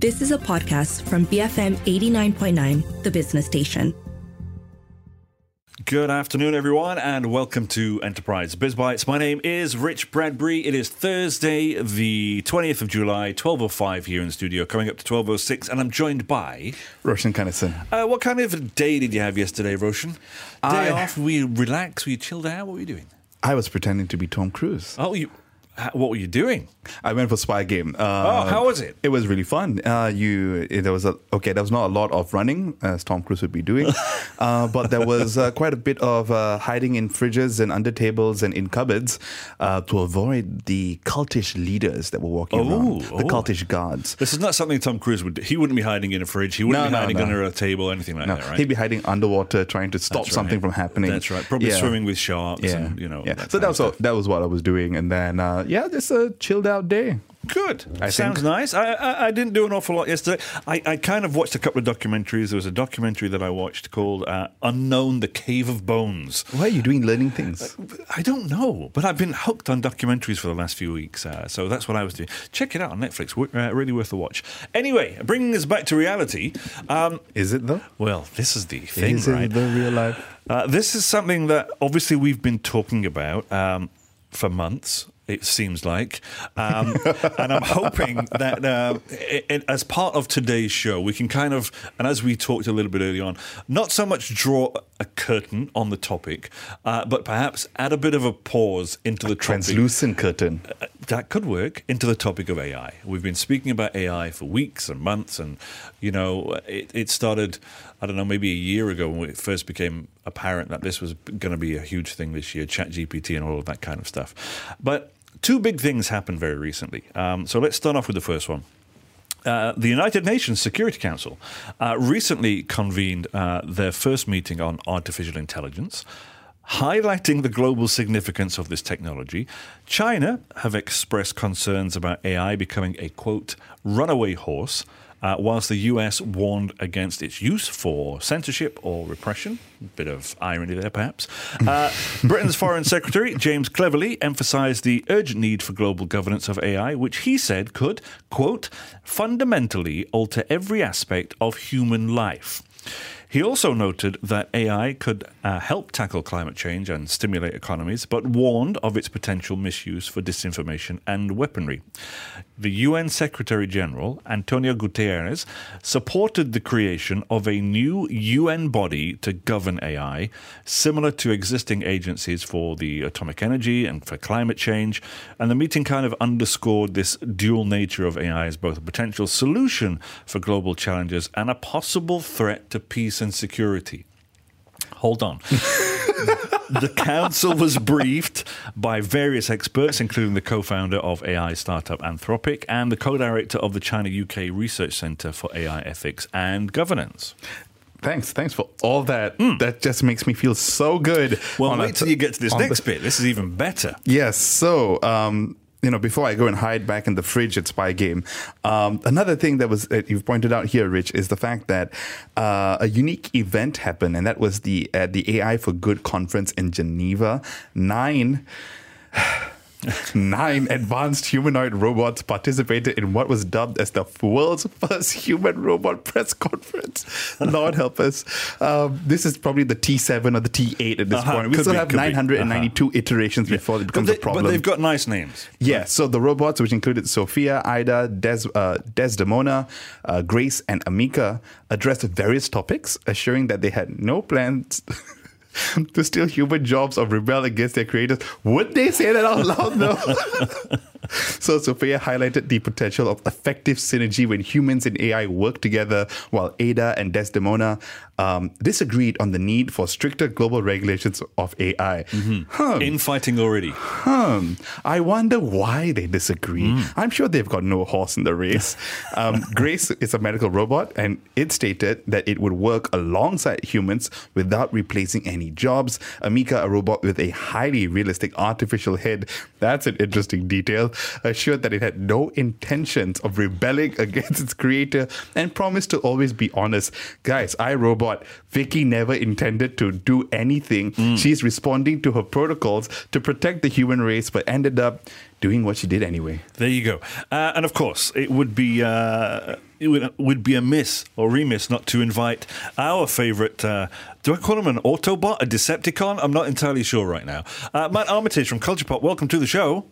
This is a podcast from BFM 89.9, the business station. Good afternoon, everyone, and welcome to Enterprise Biz Bites. My name is Rich Bradbury. It is Thursday, the 20th of July, 12.05 here in the studio, coming up to 12.06, and I'm joined by... Roshan Kanesan. Uh, what kind of a day did you have yesterday, Roshan? Day I- off, were you relaxed, were you chilled out, what were you doing? I was pretending to be Tom Cruise. Oh, you... What were you doing? I went for Spy Game. Uh, Oh, how was it? It was really fun. Uh, you, it, there was a okay. There was not a lot of running as Tom Cruise would be doing, uh, but there was uh, quite a bit of uh, hiding in fridges and under tables and in cupboards uh, to avoid the cultish leaders that were walking Oh, around, the oh. cultish guards. This is not something Tom Cruise would do. He wouldn't be hiding in a fridge. He wouldn't No, be no, hiding no. under a table, anything like that, right? he'd be hiding underwater, trying to stop That's something right. from happening. That's right. Probably Yeah. swimming with sharks Yeah, and, you know. yeah. that So that was that was what I was doing, and then uh, yeah, just a chilled out day. Good. I Sounds think- nice. I, I I didn't do an awful lot yesterday. I, I kind of watched a couple of documentaries. There was a documentary that I watched called uh, Unknown: The Cave of Bones. Why are you doing learning things? I don't know, but I've been hooked on documentaries for the last few weeks, uh, so that's what I was doing. Check it out on Netflix. W- Uh, really worth a watch. Anyway, bringing us back to reality. Um, Is it though? well, this is the thing, Is right? it the real life? Uh, this is something that obviously we've been talking about um, for months. It seems like, um, and I'm hoping that uh, i i as part of today's show, we can kind of, and as we talked a little bit earlier on, not so much draw a curtain on the topic, uh, but perhaps add a bit of a pause into the topic. Translucent curtain. Uh, that could work into the topic of AI. We've been speaking about AI for weeks and months, and you know, it, it started, I don't know, maybe a year ago when it first became apparent that this was going to be a huge thing this year, ChatGPT and all of that kind of stuff. But two big things happened very recently. Um, so let's start off with the first one. Uh, the United Nations Security Council uh, recently convened uh, their first meeting on artificial intelligence. Highlighting the global significance of this technology, China have expressed concerns about AI becoming a quote, runaway horse, uh, whilst the US warned against its use for censorship or repression. A bit of irony there, perhaps. Uh, Britain's Foreign Secretary, James Cleverly, emphasized the urgent need for global governance of AI, which he said could, quote, fundamentally alter every aspect of human life. He also noted that AI could uh, help tackle climate change and stimulate economies, but warned of its potential misuse for disinformation and weaponry. The UN Secretary General, Antonio Guterres, supported the creation of a new UN body to govern AI, similar to existing agencies for the atomic energy and for climate change. And the meeting kind of underscored this dual nature of AI as both a potential solution for global challenges and a possible threat to peace and security. Hold on. the council was briefed by various experts, including the co founder of AI startup Anthropic and the co director of the China UK Research Center for AI Ethics and Governance. Thanks, thanks for all that. That just makes me feel so good. Well, wait till you get to this next the- bit. This is even better. Yes. So, um, you know, before I go and hide back in the fridge at Spy Game, um, another thing that was that you've pointed out here, Rich, is the fact that uh, a unique event happened, and that was the uh, the AI for Good conference in Geneva. Nine. Nine advanced humanoid robots participated in what was dubbed as the world's first human robot press conference. Lord help us. Um, this is probably the T7 or the T8 at this Uh-huh, point. We could still be, have could be. 992 iterations before it But, becomes they, a problem. but they've got nice names. Yeah, so the robots, which included Sophia, Ai-Da, Des, uh, Desdemona, uh, Grace, and Ameca, addressed various topics, assuring that they had no plans to steal human jobs or rebel against their creators. Would they say that out loud? No. so Sophia highlighted the potential of effective synergy when humans and AI work together, while Ai-Da and Desdemona um, disagreed on the need for stricter global regulations of AI. Huh. Infighting already. Hmm. I wonder why they disagree. I'm sure they've got no horse in the race. Um, Grace is a medical robot, and it stated that it would work alongside humans without replacing any jobs. Ameca, a robot with a highly realistic artificial head. That's an interesting detail. Assured that it had no intentions of rebelling against its creator and promised to always be honest. Guys, iRobot, VIKI never intended to do anything. Mm. She's responding to her protocols to protect the human race, but ended up doing what she did anyway. There you go. Uh, and of course, it would be uh, it would, would be amiss or remiss not to invite our favourite. Uh, do I call him an Autobot, a Decepticon? I'm not entirely sure right now. Uh, Matt Armitage from Culture Pop. Welcome to the show.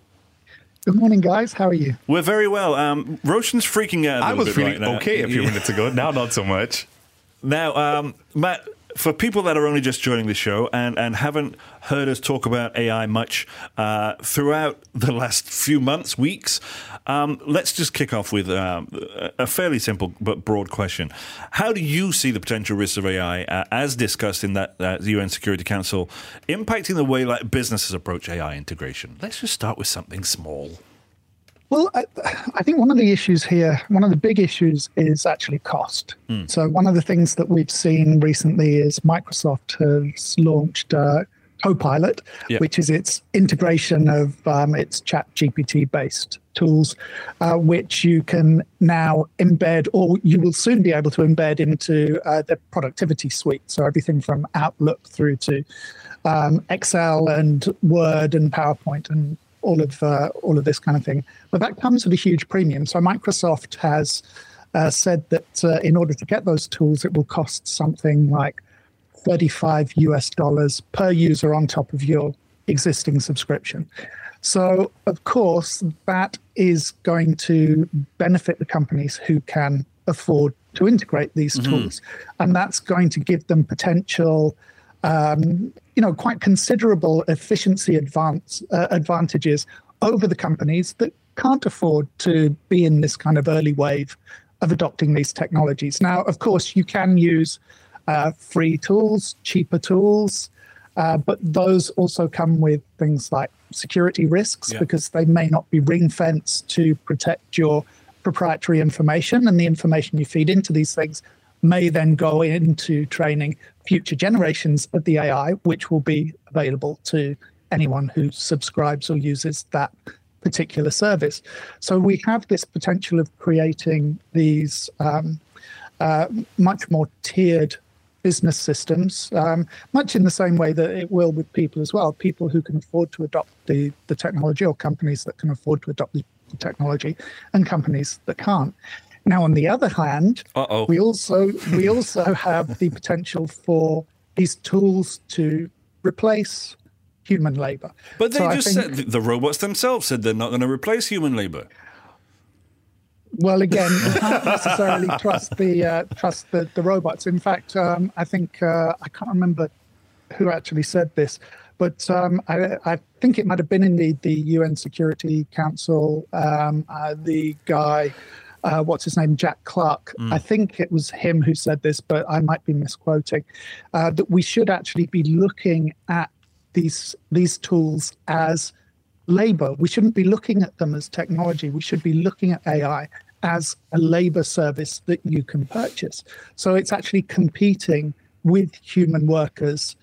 Good morning, guys. How are you? We're very well. Um, Roshan's freaking out. I was feeling right okay a few minutes ago. Now, not so much. Now, um, Matt, for people that are only just joining the show and, and haven't heard us talk about AI much uh, throughout the last few months, weeks, um, let's just kick off with um, a fairly simple but broad question. How do you see the potential risks of AI, uh, as discussed in that uh, UN Security Council, impacting the way like businesses approach AI integration? Let's just start with something small. Well, I, I, think one of the issues here, one of the big issues is actually cost. Mm. So, one of the things that we've seen recently is Microsoft has launched uh, Copilot, yep. which is its integration of um, its Chat GPT based tools, uh, which you can now embed, or you will soon be able to embed into uh, the productivity suite. So, everything from Outlook through to um, Excel and Word and PowerPoint and all of uh, all of this kind of thing. But that comes at a huge premium. So Microsoft has uh, said that uh, in order to get those tools, it will cost something like 35 US dollars per user on top of your existing subscription. So, of course, that is going to benefit the companies who can afford to integrate these mm-hmm. tools. And that's going to give them potential um, you know, quite considerable efficiency advance, uh, advantages over the companies that can't afford to be in this kind of early wave of adopting these technologies. Now, of course, you can use uh, free tools, cheaper tools, uh, but those also come with things like security risks yeah. because they may not be ring fenced to protect your proprietary information and the information you feed into these things may then go into training future generations of the AI, which will be available to anyone who subscribes or uses that particular service. So we have this potential of creating these um, uh, much more tiered business systems, um, much in the same way that it will with people as well. People who can afford to adopt the, the technology, or companies that can afford to adopt the technology, and companies that can't. Now, on the other hand, Uh-oh. we also we also have the potential for these tools to replace human labor. But they so just think, said the robots themselves said they're not going to replace human labor. Well, again, you can't necessarily trust the uh, trust the, the robots. In fact, um, I think uh, I can't remember who actually said this, but um, I, I, think it might have been in the, the UN Security Council. Um, uh, the guy uh, what's his name, Jack Clark. Mm. I think it was him who said this, but I might be misquoting. Uh, that we should actually be looking at these these tools as labor. We shouldn't be looking at them as technology. We should be looking at AI as a labor service that you can purchase. So it's actually competing with human workers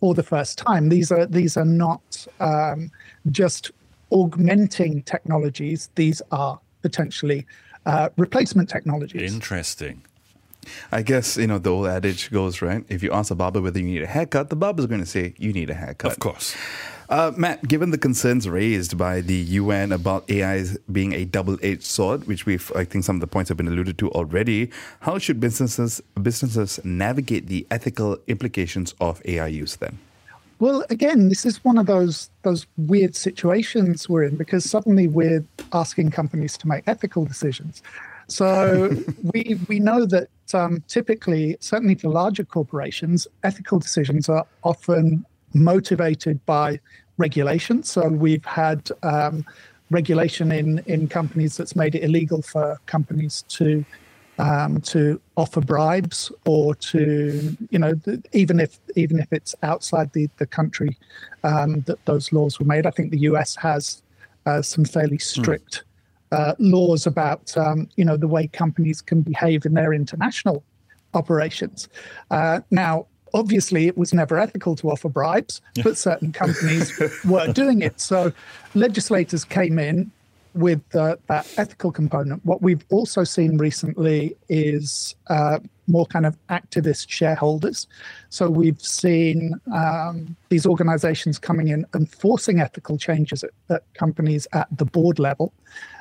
for the first time. These are these are not um, just augmenting technologies. These are potentially uh, replacement technologies. Interesting. I guess, you know, the old adage goes, right? If you ask a barber whether you need a haircut, the barber's going to say, you need a haircut. Of course. Uh, Matt, given the concerns raised by the UN about AI being a double-edged sword, which we've, I think some of the points have been alluded to already, how should businesses businesses navigate the ethical implications of AI use then? Well, again, this is one of those those weird situations we're in because suddenly we're asking companies to make ethical decisions. So we we know that um, typically, certainly for larger corporations, ethical decisions are often motivated by regulation. So we've had um, regulation in in companies that's made it illegal for companies to um, to offer bribes or to you know even if even if it's outside the the country um, that those laws were made. I think the U.S. has uh, some fairly hmm. strict uh, laws about um, you know the way companies can behave in their international operations. Uh, now. Obviously, it was never ethical to offer bribes, but certain companies were doing it. So, legislators came in with uh, that ethical component, what we've also seen recently is uh, more kind of activist shareholders. So we've seen um, these organizations coming in and forcing ethical changes at, at companies at the board level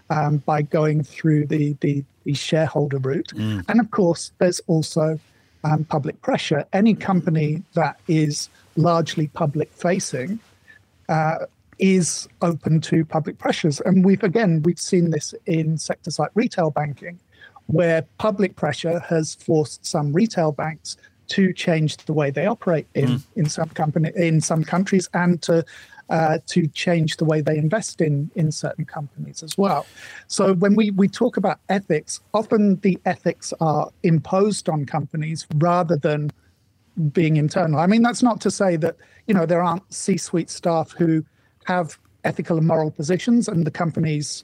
um, by going through the, the, the shareholder route. Mm. And of course, there's also um, public pressure. Any company that is largely public facing uh, is open to public pressures. And we've, again, we've seen this in sectors like retail banking, where public pressure has forced some retail banks to change the way they operate in, mm. in some company in some countries and to uh, to change the way they invest in in certain companies as well. So when we we talk about ethics, often the ethics are imposed on companies rather than being internal. I mean, that's not to say that you know there aren't C-suite staff who have ethical and moral positions, and the companies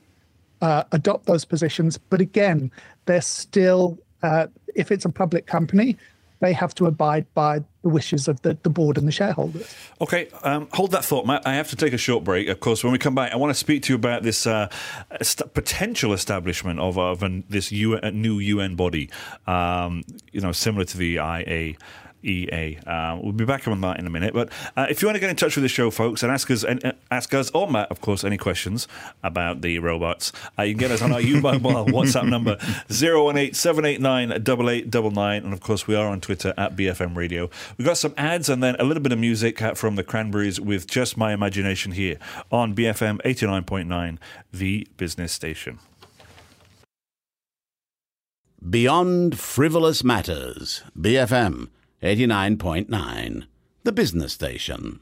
uh, adopt those positions. But again, they're still, uh, if it's a public company, they have to abide by the wishes of the, the board and the shareholders. Okay, um, hold that thought, Matt. I have to take a short break. Of course, when we come back, I want to speak to you about this uh, potential establishment of, of an, this UN, new UN body, um, you know, similar to the IA. EA. Uh, we'll be back on that in a minute. But uh, if you want to get in touch with the show, folks, and ask us, and, uh, ask us or Matt, of course, any questions about the robots, uh, you can get us on our U-Mobile WhatsApp number 018-789-8899. And of course, we are on Twitter at BFM Radio. We've got some ads and then a little bit of music uh, from the Cranberries with Just My Imagination here on BFM 89.9, the business station. Beyond Frivolous Matters, BFM 89.9, the business station.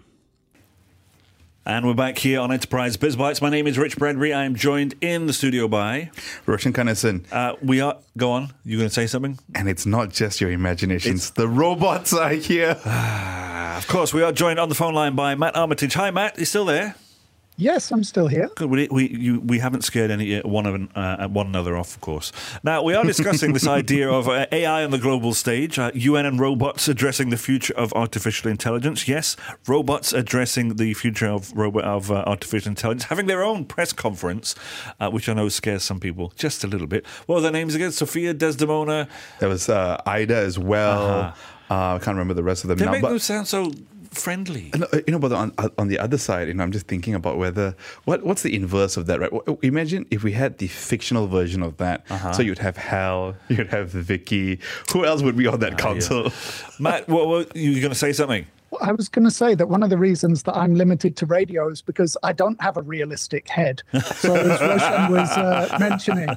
And we're back here on Enterprise Biz Bites. My name is Rich Bradbury. I am joined in the studio by Roshan Kanesan. Uh, we are. Go on. You going to say something? And it's not just your imaginations. It's, the robots are here. of course, we are joined on the phone line by Matt Armitage. Hi, Matt. You still there? Yes, I'm still here. We we, you, we haven't scared any uh, one of uh, one another off, of course. Now we are discussing this idea of uh, AI on the global stage. Uh, UN and robots addressing the future of artificial intelligence. Yes, robots addressing the future of robot of uh, artificial intelligence, having their own press conference, uh, which I know scares some people just a little bit. What are their names again? Sophia Desdemona. There was Ai-Da as well. Uh-huh. I can't remember the rest of them they now. Make but- them sound so friendly. Uh, you know, but on on the other side, you know, I'm just thinking about whether what what's the inverse of that, right? Imagine if we had the fictional version of that. Uh-huh. So you'd have Hal, you'd have VIKI. Who else would be on that uh, console? Yeah. Matt, what, what you going to say something? I was going to say that one of the reasons that I'm limited to radio is because I don't have a realistic head. So as Roshan was uh, mentioning,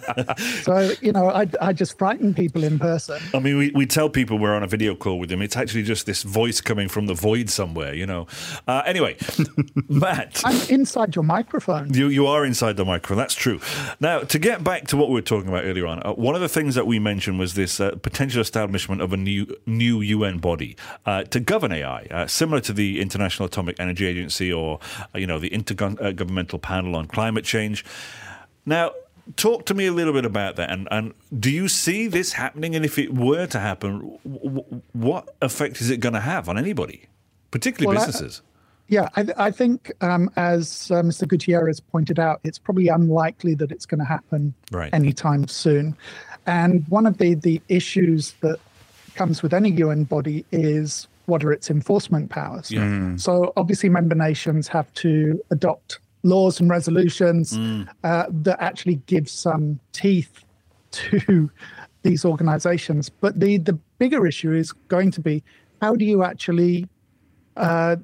so you know, I, I just frighten people in person. I mean, we, we tell people we're on a video call with them. It's actually just this voice coming from the void somewhere, you know. Uh, anyway, Matt, I'm inside your microphone. You you are inside the microphone. That's true. Now, to get back to what we were talking about earlier on, uh, one of the things that we mentioned was this uh, potential establishment of a new new UN body uh, to govern AI. Uh, similar to the International Atomic Energy Agency or, uh, you know, the Intergovernmental Panel on Climate Change. Now, talk to me a little bit about that and, and do you see this happening and if it were to happen w- what effect is it going to have on anybody particularly well, businesses I, yeah I, I think um, as uh, mr Guterres pointed out it's probably unlikely that it's going to happen right. anytime soon and one of the, the issues that comes with any un body is what are its enforcement powers. Yeah. Mm. So obviously, member nations have to adopt laws and resolutions mm. uh, that actually give some teeth to these organizations. But the the bigger issue is going to be how do you actually uh,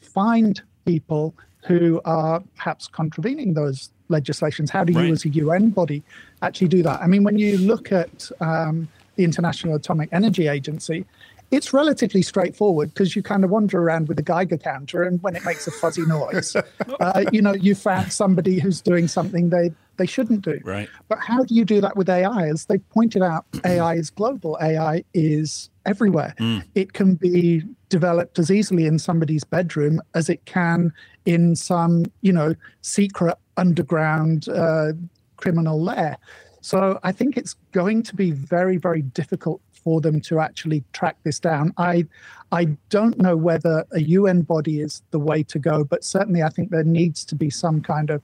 find people who are perhaps contravening those legislations? How do you, right. as a UN body, actually do that? I mean, when you look at um, the International Atomic Energy Agency, it's relatively straightforward because you kind of wander around with a Geiger counter, and when it makes a fuzzy noise, uh, you know you found somebody who's doing something they they shouldn't do. Right. But how do you do that with AI? As they pointed out, AI is global. AI is everywhere. Mm. It can be developed as easily in somebody's bedroom as it can in some, you know, secret underground uh, criminal lair. So I think it's going to be very, very difficult for them to actually track this down. I I don't know whether a UN body is the way to go, but certainly I think there needs to be some kind of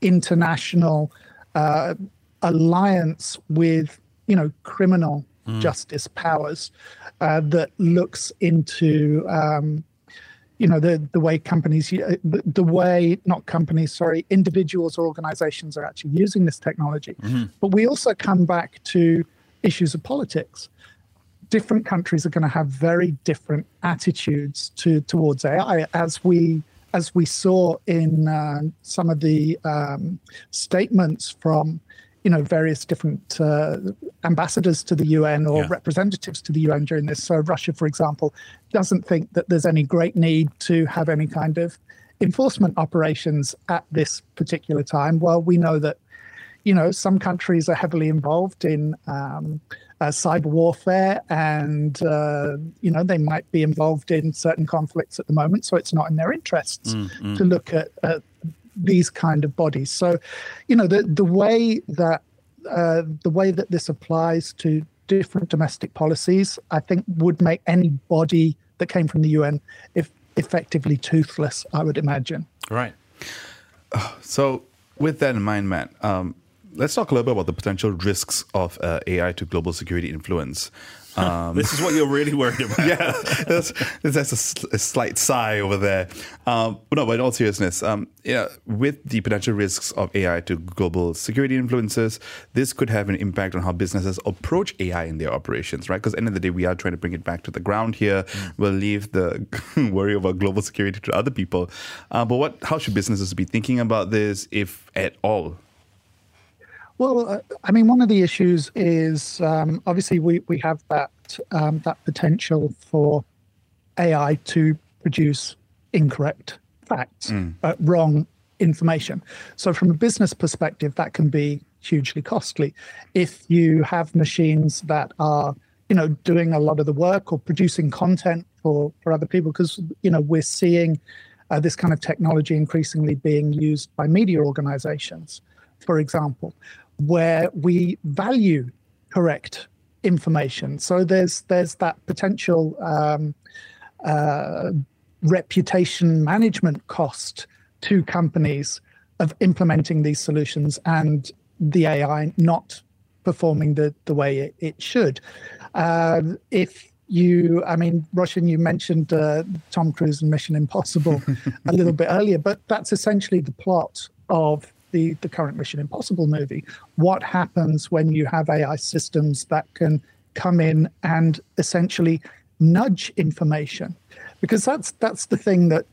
international uh, alliance with you know criminal justice powers uh, that looks into um, you know the the way companies uh, the, the way not companies sorry individuals or organizations are actually using this technology. But we also come back to issues of politics different countries are going to have very different attitudes to towards AI as we as we saw in uh, some of the um, statements from you know various different uh, ambassadors to the UN or Yeah. representatives to the UN during this. So Russia, for example, doesn't think that there's any great need to have any kind of enforcement operations at this particular time. Well, we know that you know some countries are heavily involved in um, uh, cyber warfare, and uh, you know they might be involved in certain conflicts at the moment. So it's not in their interests to look at, at these kind of bodies. So, you know, the the way that uh, the way that this applies to different domestic policies, I think, would make any body that came from the UN if effectively toothless. I would imagine. Right. So, with that in mind, Matt, um, let's talk a little bit about the potential risks of uh, AI to global security influence. Um, This is what you're really worried about. yeah, that's, that's a, a slight sigh over there. Um, but no, but in all seriousness, um, yeah, with the potential risks of AI to global security influences, this could have an impact on how businesses approach AI in their operations, right? Because at the end of the day, we are trying to bring it back to the ground here. We'll leave the worry about global security to other people. Uh, but what? How should businesses be thinking about this, if at all? Well, uh, I mean, one of the issues is um, obviously we, we have that um, that potential for AI to produce incorrect facts, uh, wrong information. So, from a business perspective, that can be hugely costly. If you have machines that are, you know, doing a lot of the work or producing content for for other people, because you know we're seeing uh, this kind of technology increasingly being used by media organizations, for example, where we value correct information. So there's there's that potential um, uh, reputation management cost to companies of implementing these solutions and the AI not performing the, the way it, it should. Um, if you, I mean, Roshan, you mentioned uh, Tom Cruise and Mission Impossible a little bit earlier, but that's essentially the plot of the, the current Mission Impossible movie. What happens when you have AI systems that can come in and essentially nudge information? Because that's that's the thing that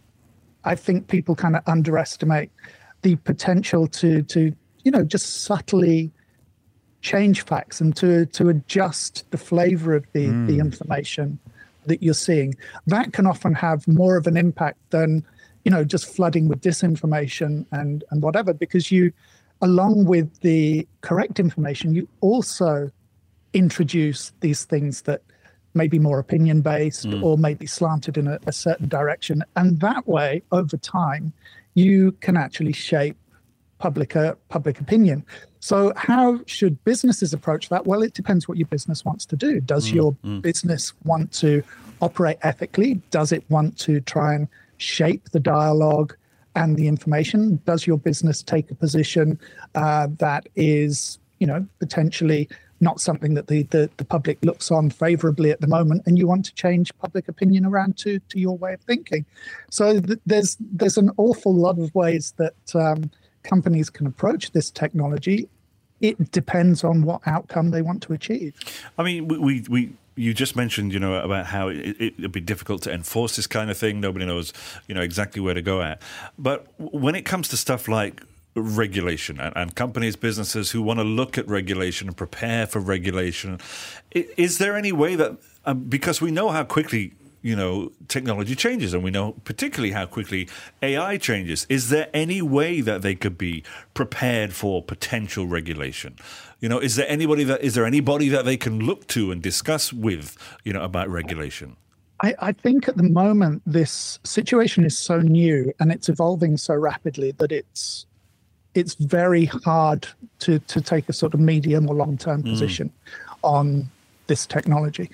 I think people kind of underestimate the potential to to you know just subtly change facts and to to adjust the flavor of the the hmm. information that you're seeing. That can often have more of an impact than you know just flooding with disinformation and and whatever because you along with the correct information you also introduce these things that may be more opinion based hmm. or may be slanted in a, a certain direction. And that way, over time, you can actually shape public uh, public opinion. So, how should businesses approach that? Well, it depends what your business wants to do. Does hmm. your hmm. business want to operate ethically? Does it want to try and shape the dialogue and the information? Does your business take a position uh, that is, you know, potentially not something that the, the, the public looks on favorably at the moment, and you want to change public opinion around to to your way of thinking? So th- there's there's an awful lot of ways that um, companies can approach this technology. It depends on what outcome they want to achieve. I mean, we, we, we you just mentioned, you know, about how it, it, it'd be difficult to enforce this kind of thing. Nobody knows, you know, exactly where to go at. But when it comes to stuff like regulation and, and companies, businesses who want to look at regulation and prepare for regulation, is there any way that um, because we know how quickly you know technology changes and we know particularly how quickly AI changes. Is there any way that they could be prepared for potential regulation? You know is there anybody that is there anybody that they can look to and discuss with you know about regulation? I, I think at the moment this situation is so new and it's evolving so rapidly that it's it's very hard to to take a sort of medium or long term hmm. position on this technology.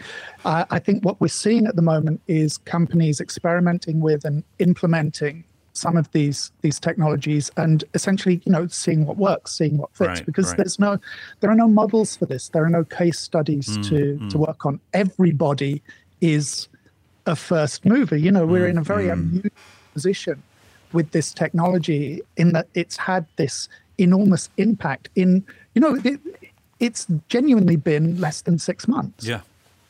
Uh, I think what we're seeing at the moment is companies experimenting with and implementing some of these these technologies and essentially you know seeing what works seeing what fits Right, because right. there's no there are no models for this. There are no case studies Mm, to to work on. Everybody is a first mover. You know we're Mm, in a very unusual position with this technology in that it's had this enormous impact in you know it, it's genuinely been less than 6 months Yeah.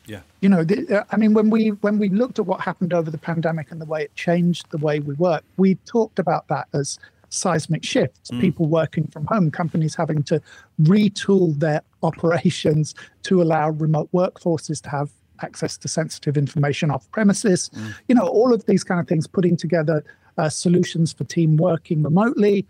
Yeah. you know the, uh, i mean when we when we looked at what happened over the pandemic and the way it changed the way we work we talked about that as seismic shifts people working from home companies having to retool their operations to allow remote workforces to have access to sensitive information off premises you know all of these kind of things putting together uh, solutions for team working remotely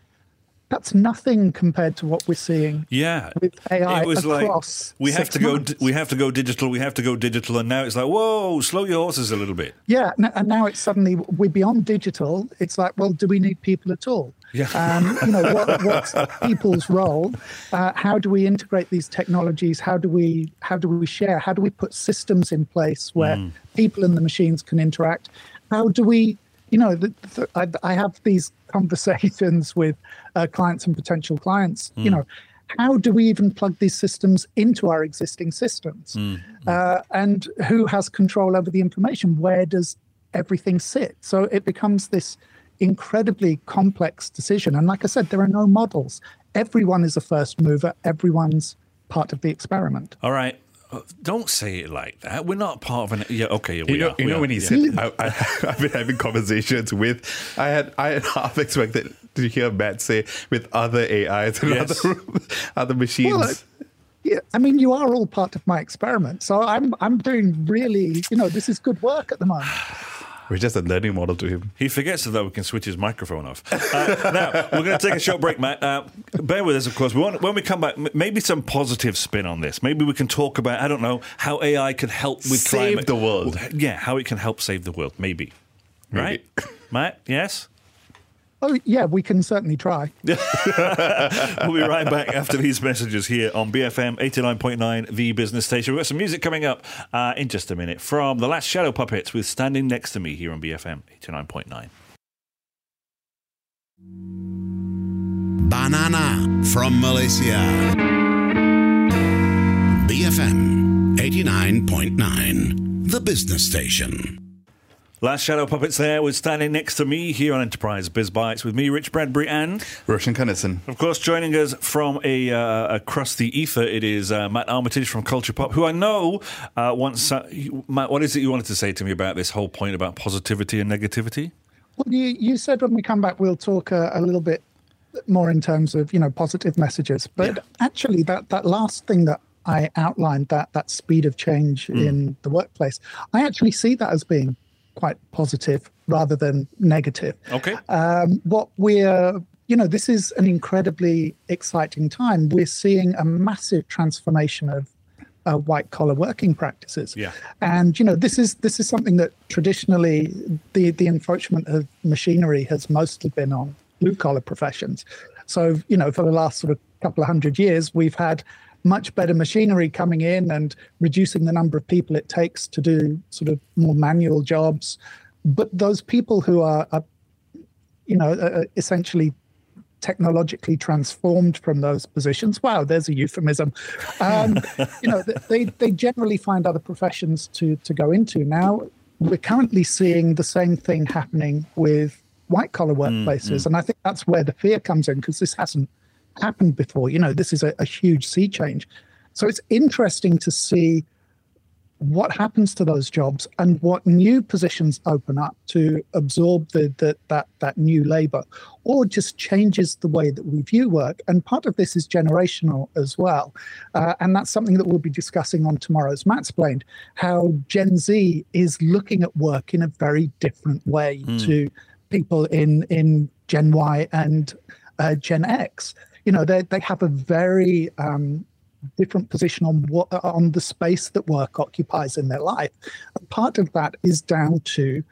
that's nothing compared to what we're seeing Yeah. with AI it was like across we have to go we have to go digital, we have to go digital and now it's like, whoa, slow your horses a little bit. Yeah, and now it's suddenly we're beyond digital. It's like, well, do we need people at all? Yeah. Um, you know, what, what's people's role? Uh, how do we integrate these technologies? How do we how do we share? How do we put systems in place where Mm. people and the machines can interact? How do we, you know, the, the, I, I have these conversations with uh, clients and potential clients. Mm. You know, how do we even plug these systems into our existing systems? Mm. Uh, and who has control over the information? Where does everything sit? So it becomes this incredibly complex decision. And like I said, there are no models. Everyone is a first mover. Everyone's part of the experiment. All right. Uh, Don't say it like that. We're not part of an. Yeah, okay. We You know, are. you we know are. when he Yeah. said, I, I, I've been having conversations with, I had, I had half expected to hear Matt say with other AIs and Yes. other, other machines. Well, Yeah, I mean, you are all part of my experiment. So I'm I'm doing really, you know, this is good work at the moment. We're just a learning model to him. He forgets that we can switch his microphone off. Uh, now, we're going to take a short break, Matt. Uh, bear with us, of course. We want, when we come back, m- maybe some positive spin on this. Maybe we can talk about, I don't know, how AI could help with Save climate. the world. Yeah, how it can help save the world. Maybe. Right? Matt, yes? Oh yeah, we can certainly try. We'll be right back after these messages here on BFM 89.9, the business station. We've got some music coming up uh, in just a minute from The Last Shadow Puppets with Standing Next to Me here on BFM 89.9. Banana from Malaysia. BFM 89.9, the business station. Last Shadow Puppets there was Standing Next to Me here on Enterprise Biz Bites with me, Rich Bradbury, and Roshan Kanesan. of course joining us from a uh, across the ether, it is uh, Matt Armitage from Culture Pop, who I know uh, once. Uh, Matt, what is it you wanted to say to me about this whole point about positivity and negativity? Well, you, you said when we come back, we'll talk a, a little bit more in terms of you know positive messages. But Yeah. actually, that that last thing that I outlined, that that speed of change in the workplace, I actually see that as being quite positive rather than negative. Okay. Um, what we're you know this is an incredibly exciting time. We're seeing a massive transformation of uh, white collar working practices. Yeah. And you know this is this is something that traditionally the the encroachment of machinery has mostly been on blue collar professions. So you know for the last sort of couple of hundred years we've had much better machinery coming in and reducing the number of people it takes to do sort of more manual jobs. But those people who are, are you know, uh, essentially technologically transformed from those positions. Wow, there's a euphemism. Um, you know, they they generally find other professions to to go into. Now we're currently seeing the same thing happening with white collar workplaces, and I think that's where the fear comes in because this hasn't happened before. You know, this is a, a huge sea change. So it's interesting to see what happens to those jobs and what new positions open up to absorb the, the, that that new labor or just changes the way that we view work and part of this is generational as well uh, and that's something that we'll be discussing on tomorrow's Mattsplained how gen z is looking at work in a very different way to people in in gen y and uh, gen x you know they, they have a very um, different position on what on the space that work occupies in their life. And part of that is down to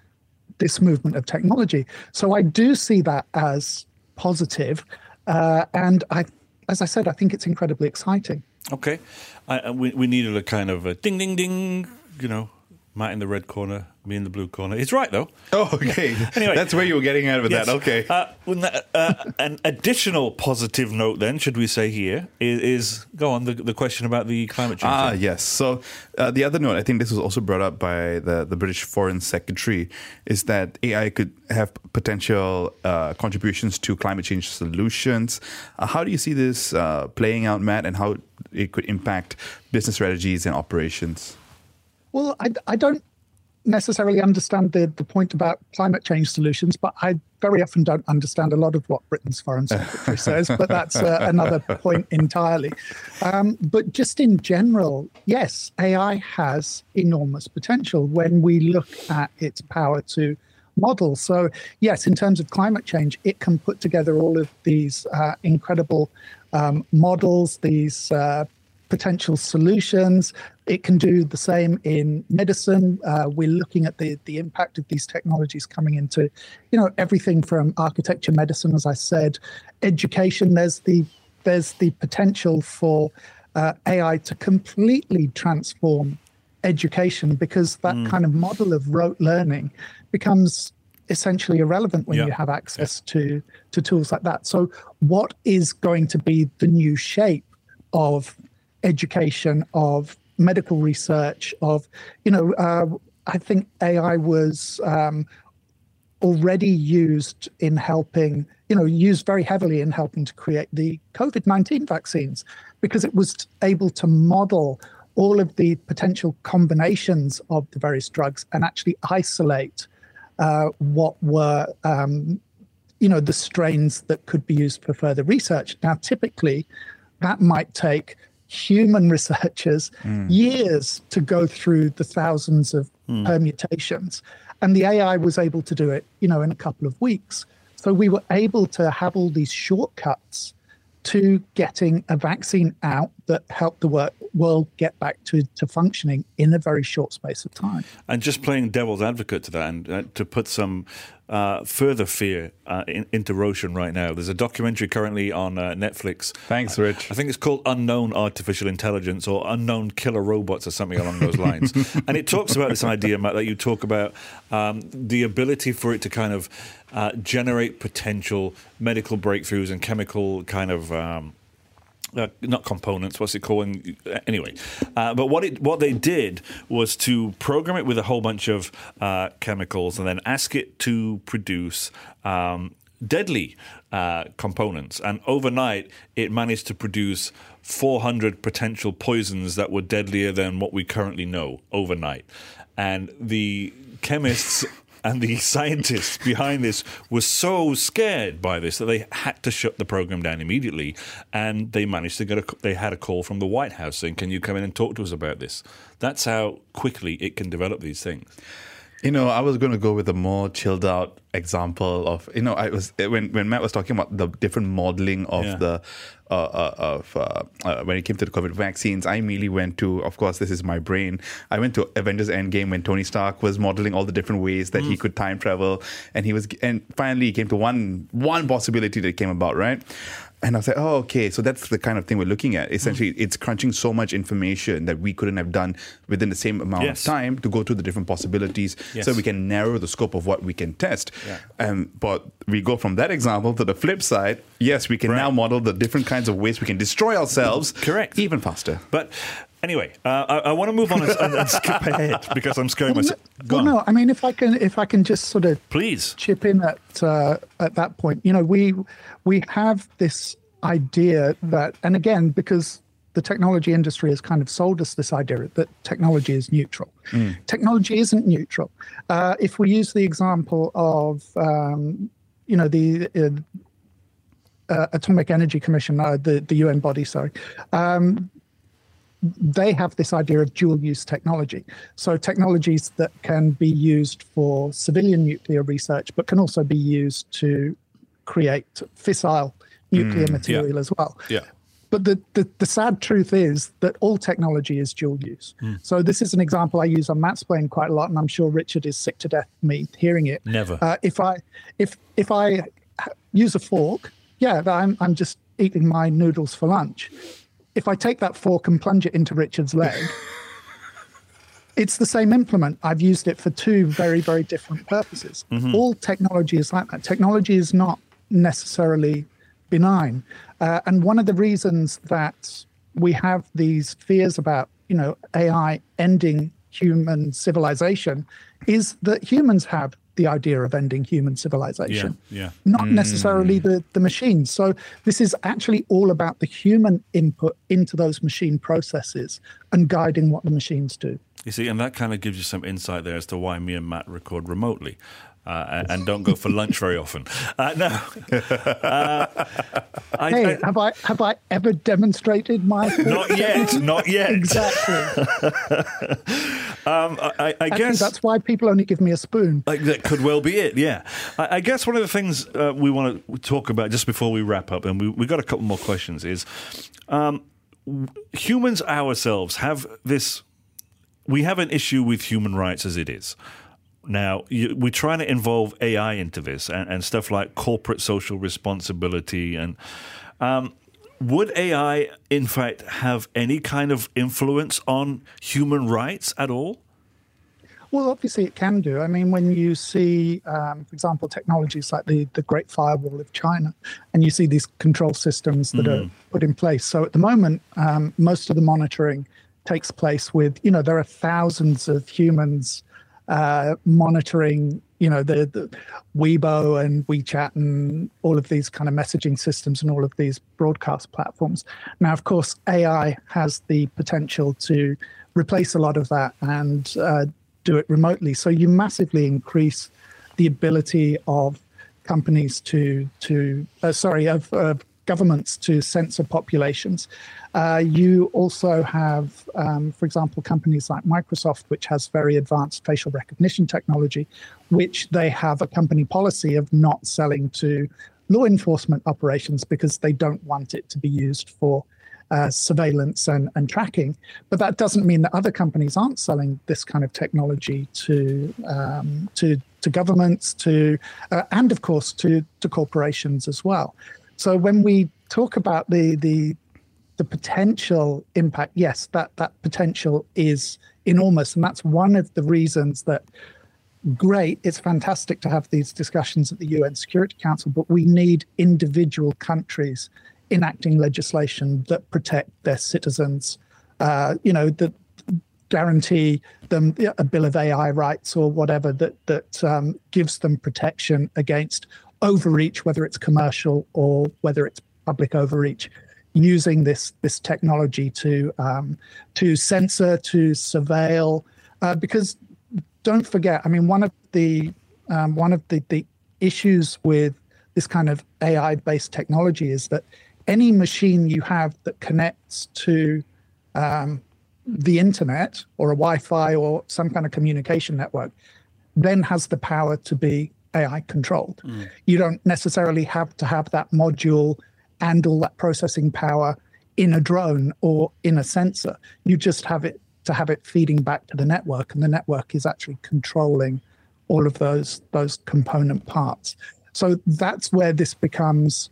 this movement of technology. So I do see that as positive, uh, and I, as I said, I think it's incredibly exciting. Okay. I, we, we needed a kind of a ding, ding, ding, you know, Matt in the red corner Me in the blue corner. He's right though. Oh, okay. Anyway. that's where you were getting out of Yes. that. Okay. Uh, well, na- uh, an additional positive note, then, should we say here, is, is go on the, the question about the climate change. Ah, thing. yes. So uh, the other note, I think this was also brought up by the, the British Foreign Secretary, is that AI could have potential uh, contributions to climate change solutions. Uh, how do you see this uh, playing out, Matt, and how it could impact business strategies and operations? Well, I, I don't necessarily understand the, the point about climate change solutions, but I very often don't understand a lot of what Britain's foreign secretary says, but that's uh, another point entirely. Um, but just in general, yes, AI has enormous potential when we look at its power to model. So, yes, in terms of climate change, it can put together all of these uh, incredible um, models, these uh, potential solutions. It can do the same in medicine. Uh, we're looking at the the impact of these technologies coming into, you know, everything from architecture, medicine, as I said, education. There's the there's the potential for uh, AI to completely transform education because that kind of model of rote learning becomes essentially irrelevant when Yeah. you have access to to tools like that. So, what is going to be the new shape of education, of medical research, of you know? Uh, I think AI was um, already used in helping, you know, used very heavily in helping to create the COVID 19 vaccines because it was able to model all of the potential combinations of the various drugs and actually isolate uh, what were, um, you know, the strains that could be used for further research. Now, typically, that might take human researchers hmm. years to go through the thousands of hmm. permutations. And the ai was able to do it you know in a couple of weeks. So we were able to have all these shortcuts to getting a vaccine out that helped the work, world get back to, to functioning in a very short space of time. And just playing devil's advocate to that, and uh, to put some uh, further fear uh, in, into Roshan right now, there's a documentary currently on uh, Netflix. Thanks, Rich. I think it's called Unknown Artificial Intelligence or Unknown Killer Robots or something along those lines. and it talks about this idea, Matt, that you talk about um, the ability for it to kind of uh, generate potential medical breakthroughs and chemical kind of. Um, uh, not components. What's it called? Anyway, uh, but what it what they did was to program it with a whole bunch of uh, chemicals and then ask it to produce. Um, deadly uh, components, and overnight it managed to produce 400 potential poisons that were deadlier than what we currently know overnight. And the chemists and the scientists behind this were so scared by this that they had to shut the program down immediately. And they managed to get a they had a call from the White House saying, "Can you come in and talk to us about this?" That's how quickly it can develop these things. You know, I was going to go with a more chilled out example of you know I was when when Matt was talking about the different modeling of Yeah. the of uh, uh, when it came to the COVID vaccines. I immediately went to, of course, this is my brain. I went to Avengers Endgame when Tony Stark was modeling all the different ways that he could time travel, and he was and finally he came to one one possibility that came about, right? And I was like, oh, okay. So that's the kind of thing we're looking at. Essentially, it's crunching so much information that we couldn't have done within the same amount Yes. of time to go through the different possibilities Yes. so we can narrow the scope of what we can test. Yeah. Um, but we go from that example to the flip side. Yes, we can Right. now model the different kinds of ways we can destroy ourselves. Correct. Even faster. But anyway, uh, I, I want to move on and, and, and skip ahead because I'm scaring myself. Go well, no, I mean, if I can, if I can just sort of Please. chip in at uh, at that point. You know, we we have this idea that, and again, because the technology industry has kind of sold us this idea that technology is neutral. Technology isn't neutral. Uh, if we use the example of, um, you know, the uh, uh, Atomic Energy Commission, uh, the the UN body, sorry. Um, they have this idea of dual use technology. So, technologies that can be used for civilian nuclear research, but can also be used to create fissile nuclear material as well. Yeah. But the, the, the sad truth is that all technology is dual use. So, this is an example I use on Mattsplained quite a lot, and I'm sure Richard is sick to death me hearing it. Never. Uh, if I if if I use a fork, yeah, I'm I'm just eating my noodles for lunch. If I take that fork and plunge it into Richard's leg, it's the same implement. I've used it for two very, very different purposes. Mm-hmm. All technology is like that. Technology is not necessarily benign. Uh, and one of the reasons that we have these fears about, you know, AI ending human civilization is that humans have the idea of ending human civilization, Yeah, yeah. not mm. necessarily the, the machines. So this is actually all about the human input into those machine processes and guiding what the machines do. You see, and that kind of gives you some insight there as to why me and Matt record remotely. Uh, and don't go for lunch very often. Uh, no, uh, I, Hey, I- have I have I ever demonstrated my not yet, not yet. exactly? Um, I, I Actually, guess that's why people only give me a spoon. Like that could well be it. Yeah, I, I guess one of the things uh, we want to talk about just before we wrap up, and we we got a couple more questions, is um, humans ourselves have this. We have an issue with human rights as it is. Now, you, we're trying to involve AI into this and, and stuff like corporate social responsibility. And um, would AI, in fact, have any kind of influence on human rights at all? Well, obviously it can do. I mean, when you see, um, for example, technologies like the, the Great Firewall of China, and you see these control systems that are put in place. So at the moment, um, most of the monitoring takes place with, you know, there are thousands of humans uh, monitoring, you know, the, the Weibo and WeChat and all of these kind of messaging systems and all of these broadcast platforms. Now, of course, AI has the potential to replace a lot of that and uh, do it remotely. So you massively increase the ability of companies to to uh, sorry of, governments to censor populations. Uh, you also have, um, for example, companies like Microsoft, which has very advanced facial recognition technology, which they have a company policy of not selling to law enforcement operations because they don't want it to be used for uh, surveillance and, and tracking. But that doesn't mean that other companies aren't selling this kind of technology to um, to to governments, to uh, and of course to to corporations as well. So when we talk about the the the potential impact, yes, that that potential is enormous, and that's one of the reasons that great. It's fantastic to have these discussions at the UN Security Council, but we need individual countries enacting legislation that protect their citizens. Uh, you know, that guarantee them a bill of AI rights or whatever that that um, gives them protection against overreach, whether it's commercial or whether it's public overreach, using this this technology to um, to censor, to surveil, uh, because don't forget, I mean, one of the um, one of the, the issues with this kind of AI based technology is that any machine you have that connects to um, the internet or a Wi-Fi or some kind of communication network then has the power to be AI controlled. You don't necessarily have to have that module and all that processing power in a drone or in a sensor. You just have it to have it feeding back to the network, and the network is actually controlling all of those those component parts. So that's where this becomes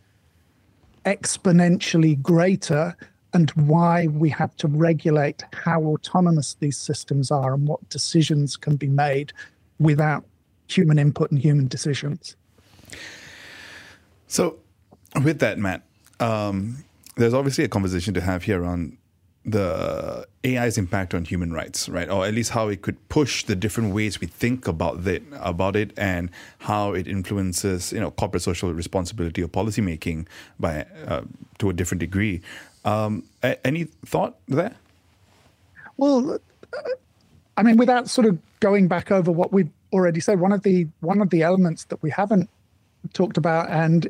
exponentially greater and why we have to regulate how autonomous these systems are and what decisions can be made without human input and human decisions. So, with that, Matt, um, there's obviously a conversation to have here on the AI's impact on human rights, right? Or at least how it could push the different ways we think about it, about it, and how it influences, you know, corporate social responsibility or policymaking by uh, to a different degree. Um, a- any thought there? Well, uh, I mean, without sort of going back over what we've already said, one of the one of the elements that we haven't talked about, and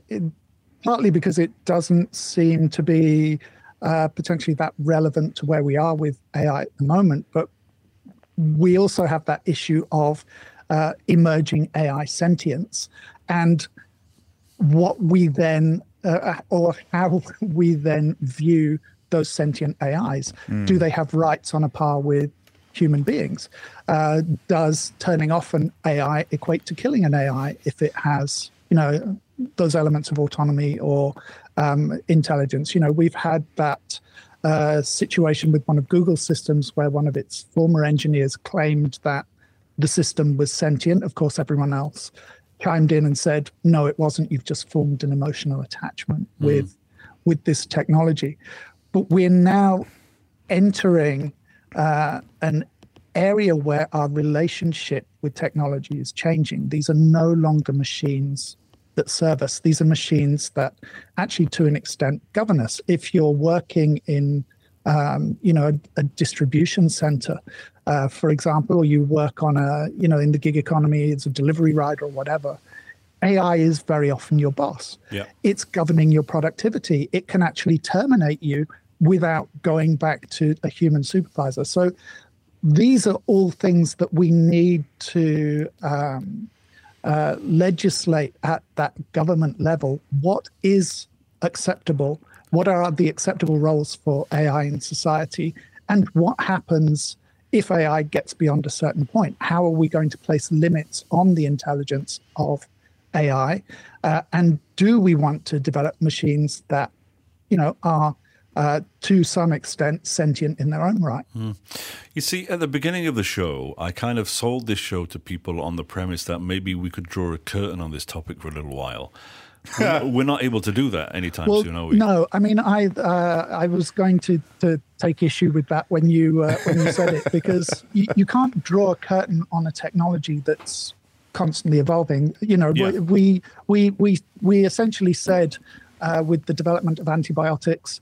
partly because it doesn't seem to be uh, potentially that relevant to where we are with AI at the moment, but we also have that issue of uh, emerging AI sentience and what we then uh, or how we then view those sentient AIs. Do they have rights on a par with human beings? Uh, does turning off an AI equate to killing an AI if it has, you know, those elements of autonomy or um, intelligence? You know, we've had that a situation with one of Google's systems where one of its former engineers claimed that the system was sentient. Of course, everyone else chimed in and said, "No, it wasn't. You've just formed an emotional attachment mm. with with this technology." But we're now entering uh, an area where our relationship with technology is changing. These are no longer machines that serve us. These are machines that actually, to an extent, govern us. If you're working in, um, you know, a, a distribution center, uh, for example, or you work on a, you know, in the gig economy, it's a delivery rider or whatever. AI is very often your boss. Yeah. It's governing your productivity. It can actually terminate you without going back to a human supervisor. So these are all things that we need to um, uh, legislate at that government level. What is acceptable? What are the acceptable roles for AI in society? And what happens if AI gets beyond a certain point? How are we going to place limits on the intelligence of AI? Uh, and do we want to develop machines that, you know, are uh, to some extent sentient in their own right. Mm. You see, at the beginning of the show, I kind of sold this show to people on the premise that maybe we could draw a curtain on this topic for a little while. We're not able to do that anytime well, soon, are we? No, I mean, I uh, I was going to, to take issue with that when you uh, when you said it because you, you can't draw a curtain on a technology that's constantly evolving. You know, yeah. we we we we essentially said uh, with the development of antibiotics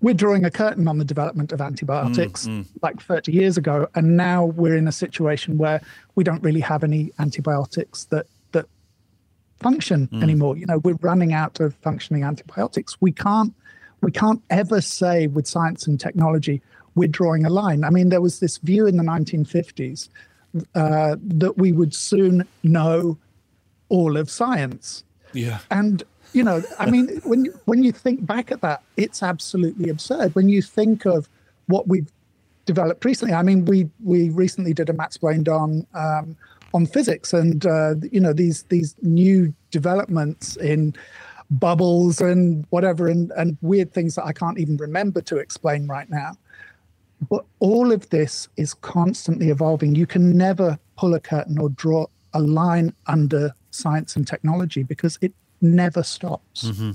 we're drawing a curtain on the development of antibiotics mm, mm. like 30 years ago and now we're in a situation where we don't really have any antibiotics that that function mm. anymore you know we're running out of functioning antibiotics we can't we can't ever say with science and technology we're drawing a line i mean there was this view in the 1950s uh, that we would soon know all of science yeah and you know, I mean, when when you think back at that, it's absolutely absurd. When you think of what we've developed recently, I mean, we we recently did a Mattsplained on um, on physics, and uh, you know these these new developments in bubbles and whatever, and and weird things that I can't even remember to explain right now. But all of this is constantly evolving. You can never pull a curtain or draw a line under science and technology because it never stops. Mm-hmm.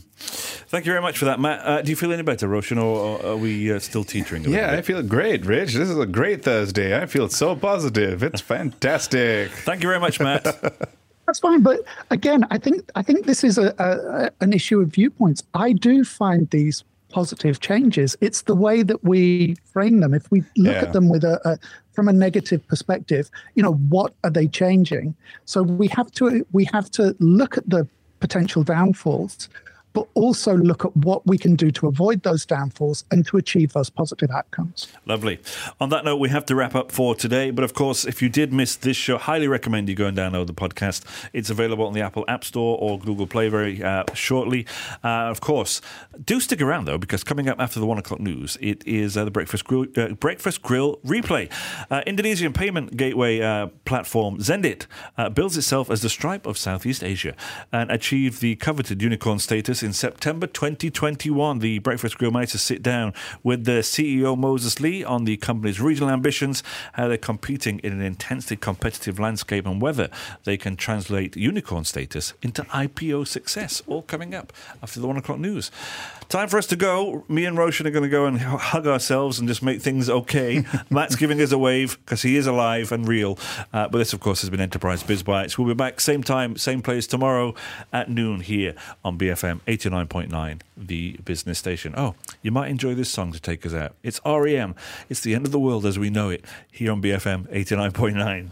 Thank you very much for that, Matt. Uh, do you feel any better, Roshan, or, are we uh, still teetering? yeah, I feel great, Rich. This is a great Thursday. I feel so positive. It's fantastic. Thank you very much, Matt. That's fine, but again, I think I think this is a, a, an issue of viewpoints. I do find these positive changes. It's the way that we frame them. If we look yeah. at them with a, a, from a negative perspective, you know, what are they changing? So we have to we have to look at the potential downfalls, but also look at what we can do to avoid those downfalls and to achieve those positive outcomes. Lovely. On that note, we have to wrap up for today. But of course, if you did miss this show, highly recommend you go and download the podcast. It's available on the Apple App Store or Google Play very uh, shortly. Uh, of course, do stick around though, because coming up after the one o'clock news, it is uh, the Breakfast Grill, uh, Breakfast Grill replay. Uh, Indonesian payment gateway uh, platform Xendit builds itself as the Stripe of Southeast Asia and achieved the coveted unicorn status in September 2021, the Breakfast Grill managed to sit down with the CEO Moses Lee on the company's regional ambitions, how they're competing in an intensely competitive landscape, and whether they can translate unicorn status into IPO success. All coming up after the one o'clock news. Time for us to go. Me and Roshan are going to go and hug ourselves and just make things okay. Matt's giving us a wave because he is alive and real. Uh, but this, of course, has been Enterprise Biz Bites. We'll be back same time, same place tomorrow at noon here on BFM 89.9, the business station. Oh, you might enjoy this song to take us out. It's REM. It's the end of the world as we know it here on BFM 89.9.